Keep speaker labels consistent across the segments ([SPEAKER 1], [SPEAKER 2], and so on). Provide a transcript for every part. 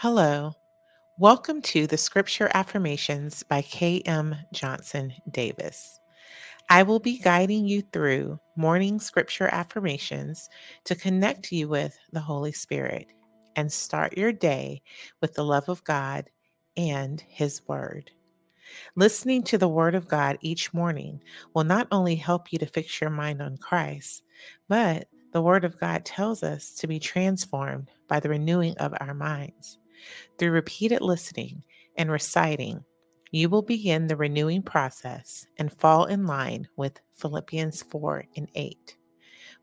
[SPEAKER 1] Hello. Welcome to the Scripture Affirmations by K.M. Johnson Davis. I will be guiding you through morning scripture affirmations to connect you with the Holy Spirit and start your day with the love of God and His Word. Listening to the Word of God each morning will not only help you to fix your mind on Christ, but the Word of God tells us to be transformed by the renewing of our minds. Through repeated listening and reciting, you will begin the renewing process and fall in line with Philippians 4 and 8,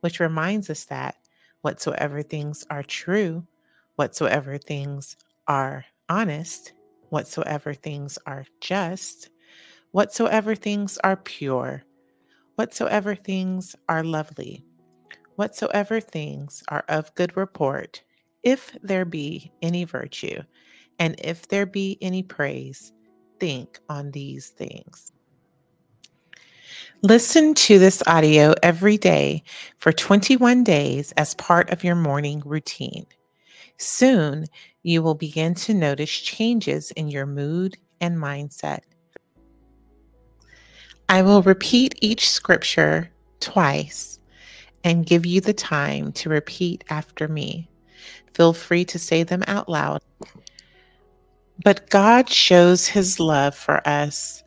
[SPEAKER 1] which reminds us that whatsoever things are true, whatsoever things are honest, whatsoever things are just, whatsoever things are pure, whatsoever things are lovely, whatsoever things are of good report, if there be any virtue, and if there be any praise, think on these things. Listen to this audio every day for 21 days as part of your morning routine. Soon, you will begin to notice changes in your mood and mindset. I will repeat each scripture twice and give you the time to repeat after me. Feel free to say them out loud. But God shows his love for us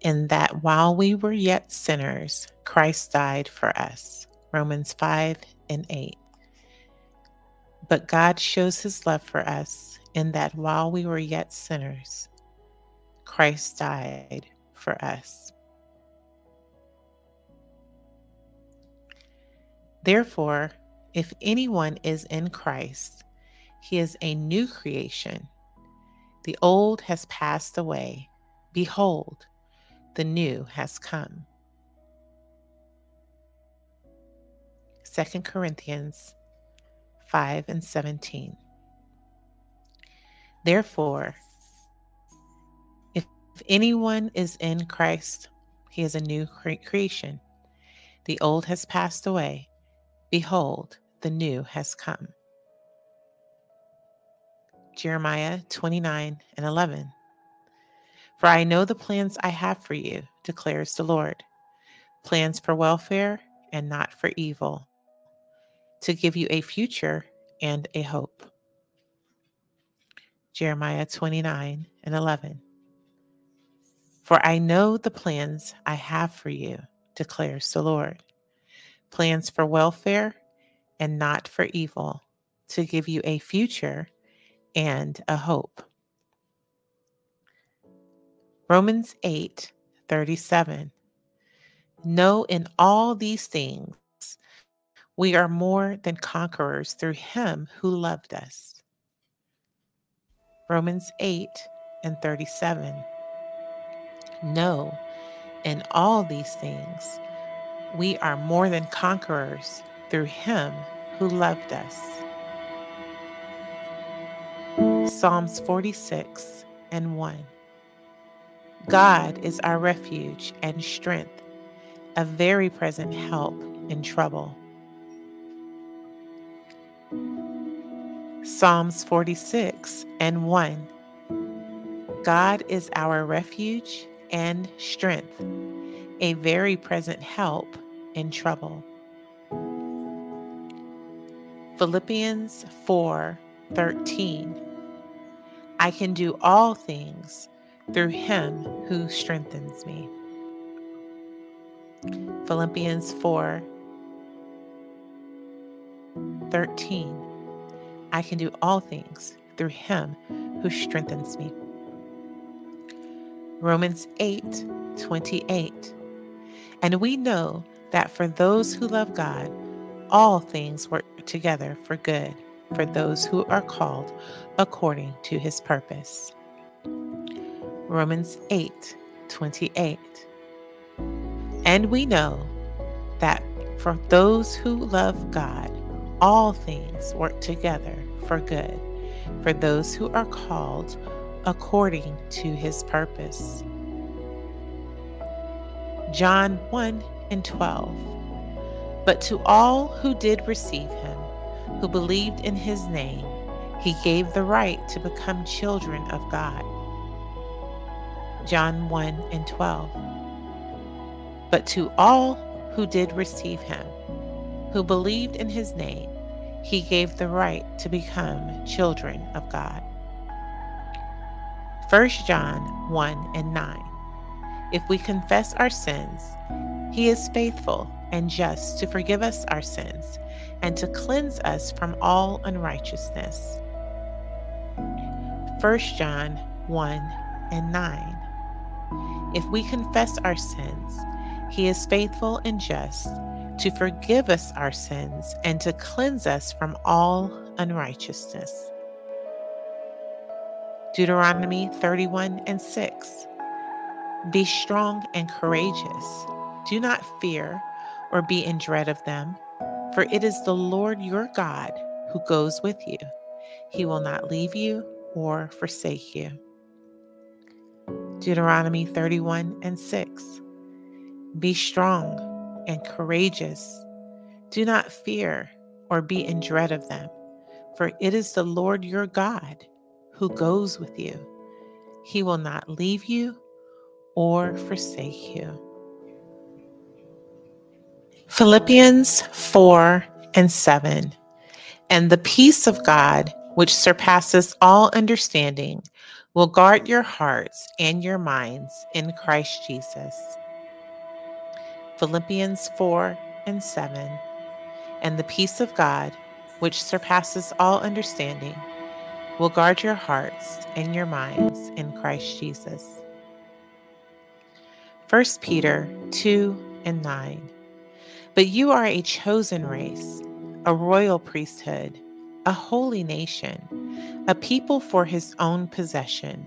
[SPEAKER 1] in that while we were yet sinners, Christ died for us. Romans 5 and 8. But God shows his love for us in that while we were yet sinners, Christ died for us. Therefore, if anyone is in Christ, he is a new creation. The old has passed away. Behold, the new has come. 2 Corinthians 5 and 17. Therefore, if anyone is in Christ, he is a new cre- creation. The old has passed away. Behold, the new has come. Jeremiah 29 and 11. For I know the plans I have for you, declares the Lord plans for welfare and not for evil, to give you a future and a hope. Jeremiah 29 and 11. For I know the plans I have for you, declares the Lord plans for welfare and not for evil, to give you a future and a hope. Romans 8 37. No in all these things we are more than conquerors through him who loved us. Romans 8 and 37. No in all these things we are more than conquerors through him who loved us. Psalms 46 and 1. God is our refuge and strength, a very present help in trouble. Psalms 46 and 1. God is our refuge and strength, a very present help in trouble. Philippians 4 13. I can do all things through him who strengthens me. Philippians 4 13. I can do all things through him who strengthens me. Romans 8 28. And we know that for those who love God, all things work together for good for those who are called according to his purpose. Romans 8 28. And we know that for those who love God, all things work together for good, for those who are called according to his purpose. John 1 and 12. But to all who did receive him, who believed in his name, he gave the right to become children of God. John 1 and 12. But to all who did receive him, who believed in his name, he gave the right to become children of God. 1 John 1 and 9. If we confess our sins, he is faithful and just to forgive us our sins and to cleanse us from all unrighteousness. 1 John 1 and 9. If we confess our sins, he is faithful and just to forgive us our sins and to cleanse us from all unrighteousness. Deuteronomy 31 and 6. Be strong and courageous. Do not fear or be in dread of them, for it is the Lord your God who goes with you. He will not leave you or forsake you. Deuteronomy 31 and 6. Be strong and courageous. Do not fear or be in dread of them, for it is the Lord your God who goes with you. He will not leave you or forsake you. Philippians 4 and 7. And the peace of God, which surpasses all understanding, will guard your hearts and your minds in Christ Jesus. Philippians 4 and 7. And the peace of God, which surpasses all understanding, will guard your hearts and your minds in Christ Jesus. 1 Peter 2 and 9. But you are a chosen race, a royal priesthood, a holy nation, a people for his own possession,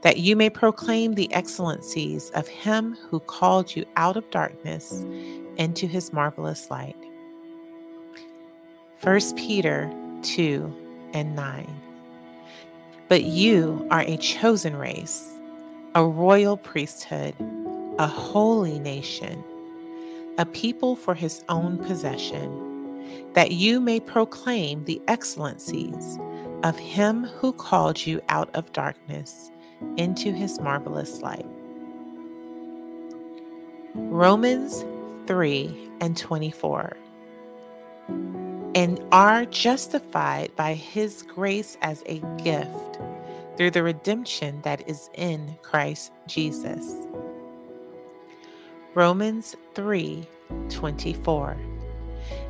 [SPEAKER 1] that you may proclaim the excellencies of him who called you out of darkness into his marvelous light. 1 Peter 2 and 9. But you are a chosen race, a royal priesthood, a holy nation a people for his own possession, that you may proclaim the excellencies of him who called you out of darkness into his marvelous light. Romans 3 and 24. And are justified by his grace as a gift through the redemption that is in Christ Jesus Romans 3 24,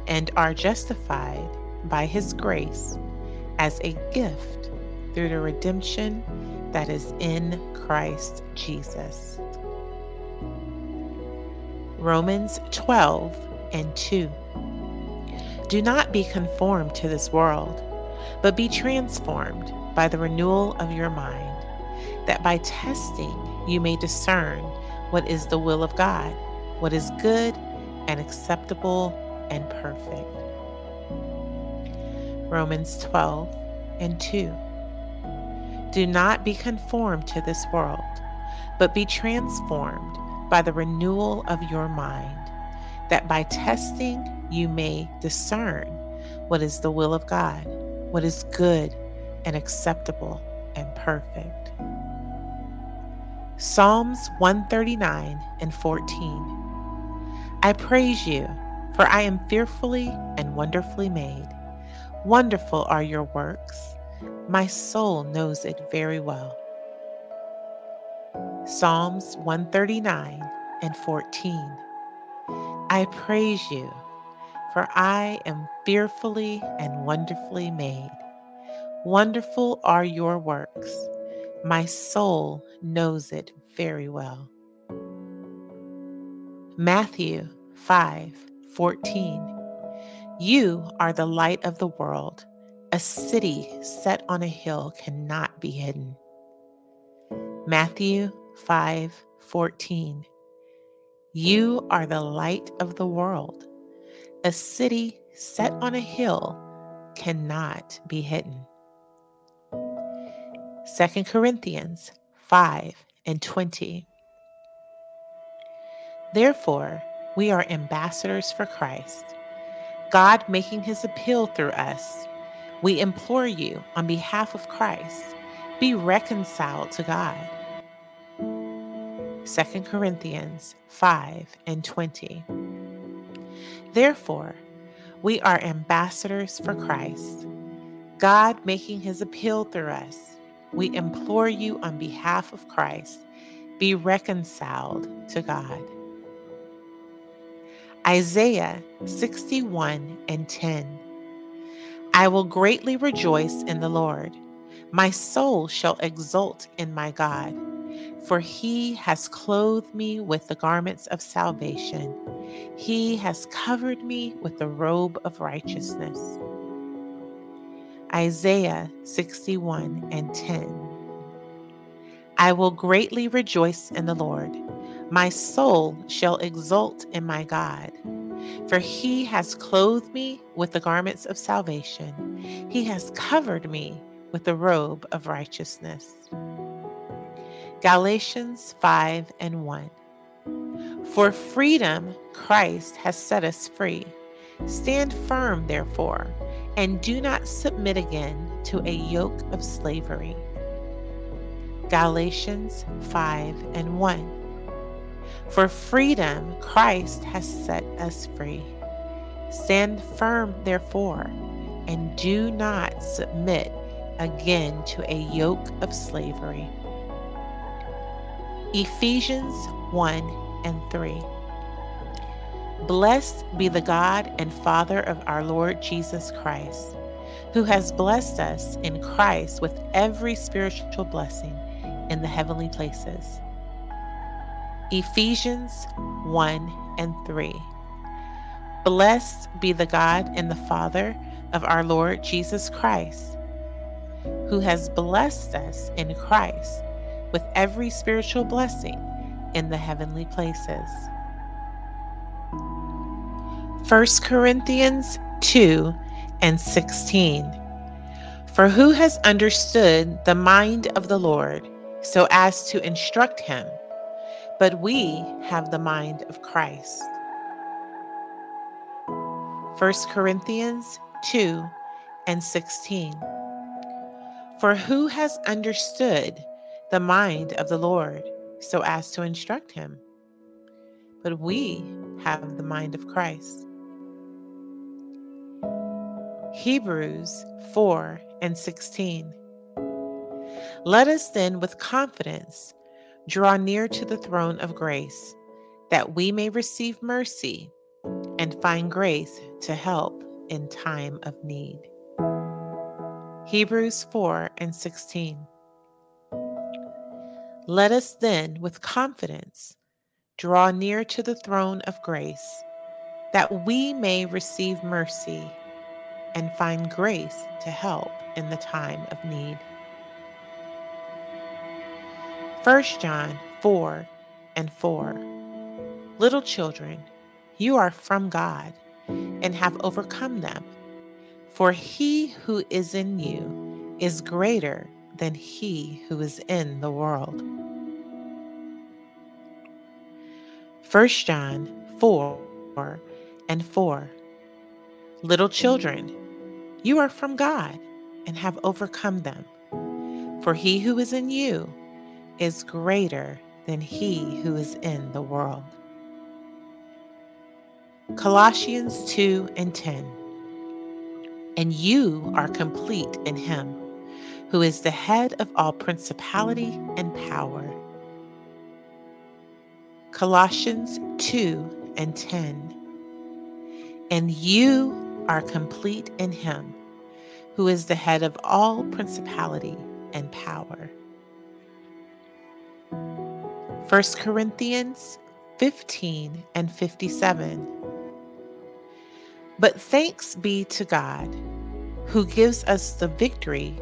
[SPEAKER 1] and are justified by his grace as a gift through the redemption that is in Christ Jesus. Romans 12 and 2. Do not be conformed to this world, but be transformed by the renewal of your mind, that by testing you may discern what is the will of God, what is good and acceptable and perfect. Romans 12 and 2. Do not be conformed to this world, but be transformed by the renewal of your mind, that by testing you may discern what is the will of God, what is good and acceptable and perfect. Psalms 139 and 14. I praise you, for I am fearfully and wonderfully made. Wonderful are your works. My soul knows it very well. Psalms 139 and 14. I praise you, for I am fearfully and wonderfully made. Wonderful are your works. My soul knows it very well. Matthew 5 14. You are the light of the world. A city set on a hill cannot be hidden. Matthew 5 14. You are the light of the world. A city set on a hill cannot be hidden. 2 Corinthians 5 and 20. Therefore, we are ambassadors for Christ, God making his appeal through us. We implore you on behalf of Christ, be reconciled to God. 2 Corinthians 5 and 20. Therefore, we are ambassadors for Christ, God making his appeal through us. We implore you on behalf of Christ, be reconciled to God. Isaiah 61 and 10. I will greatly rejoice in the Lord. My soul shall exult in my God, for he has clothed me with the garments of salvation. He has covered me with the robe of righteousness. Isaiah 61 and 10. I will greatly rejoice in the Lord. My soul shall exult in my God. For he has clothed me with the garments of salvation, he has covered me with the robe of righteousness. Galatians 5 and 1. For freedom, Christ has set us free. Stand firm, therefore, and do not submit again to a yoke of slavery. Galatians 5 and 1. For freedom, Christ has set us free. Stand firm, therefore, and do not submit again to a yoke of slavery. Ephesians 1 and 3. Blessed be the God and Father of our Lord Jesus Christ, who has blessed us in Christ with every spiritual blessing in the heavenly places Ephesians 1 and 3. Blessed be the God and the Father of our Lord Jesus Christ, who has blessed us in Christ with every spiritual blessing in the heavenly places. 1 Corinthians 2 and 16. For who has understood the mind of the Lord so as to instruct him? But we have the mind of Christ. 1 Corinthians 2 and 16. For who has understood the mind of the Lord so as to instruct him? But we have the mind of Christ. Hebrews 4 and 16. Let us then with confidence draw near to the throne of grace, that we may receive mercy and find grace to help in time of need. Hebrews 4 and 16. Let us then, with confidence, draw near to the throne of grace, that we may receive mercy and find grace to help in the time of need. 1 John 4 and 4. Little children, you are from God and have overcome them, for he who is in you is greater than he who is in the world. 1 John 4 and 4. Little children, you are from God and have overcome them, for he who is in you is greater than he who is in the world. Colossians 2 and 10. And you are complete in him, who is the head of all principality and power. Colossians 2 and 10. And you are complete in him, who is the head of all principality and power. 1 Corinthians 15 and 57. But thanks be to God, who gives us the victory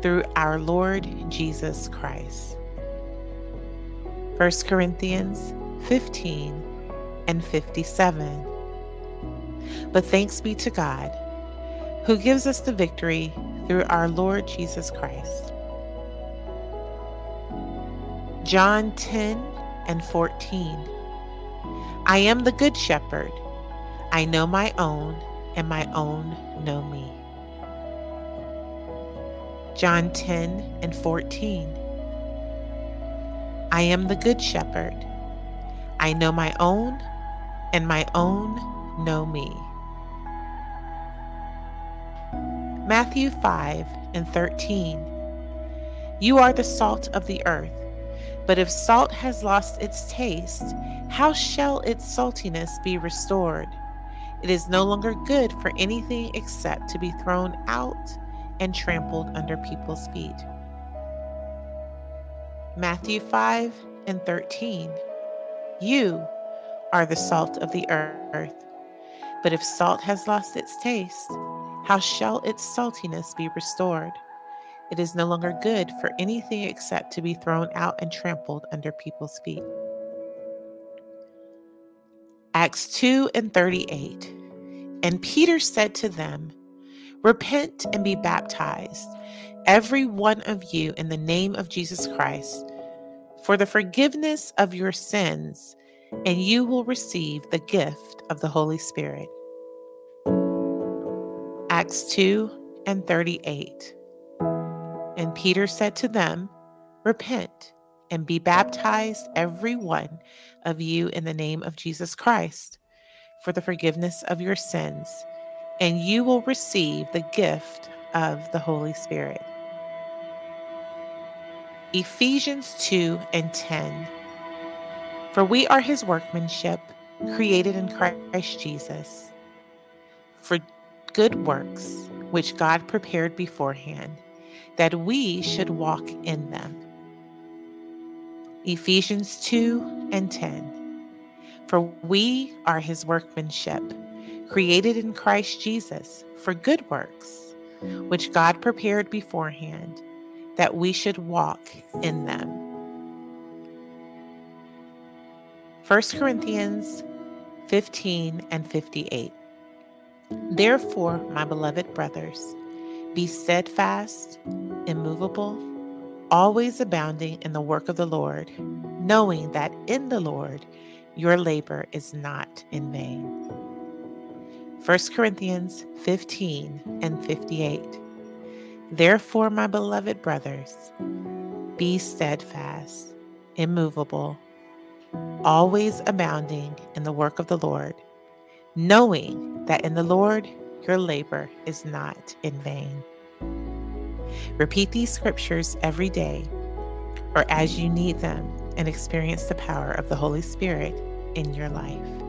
[SPEAKER 1] through our Lord Jesus Christ. 1 Corinthians 15 and 57. But thanks be to God, who gives us the victory through our Lord Jesus Christ. John 10 and 14. I am the good shepherd. I know my own, and my own know me. John 10 and 14. I am the good shepherd. I know my own, and my own know me. Matthew 5 and 13. You are the salt of the earth. But if salt has lost its taste, how shall its saltiness be restored? It is no longer good for anything except to be thrown out and trampled under people's feet. Matthew 5 and 13. You are the salt of the earth. But if salt has lost its taste, how shall its saltiness be restored? It is no longer good for anything except to be thrown out and trampled under people's feet. Acts 2 and 38. And Peter said to them, Repent and be baptized, every one of you, in the name of Jesus Christ, for the forgiveness of your sins, and you will receive the gift of the Holy Spirit. Acts 2 and 38. And Peter said to them, Repent and be baptized, every one of you, in the name of Jesus Christ, for the forgiveness of your sins, and you will receive the gift of the Holy Spirit. Ephesians 2 and 10. For we are his workmanship, created in Christ Jesus, for good works, which God prepared beforehand that we should walk in them. Ephesians 2 and 10. For we are his workmanship, created in Christ Jesus for good works, which God prepared beforehand that we should walk in them. 1 Corinthians 15 and 58. Therefore, my beloved brothers, be steadfast, immovable, always abounding in the work of the Lord, knowing that in the Lord your labor is not in vain. 1 Corinthians 15 and 58. Therefore, my beloved brothers, be steadfast, immovable, always abounding in the work of the Lord, knowing that in the Lord your labor is not in vain. Repeat these scriptures every day or as you need them and experience the power of the Holy Spirit in your life.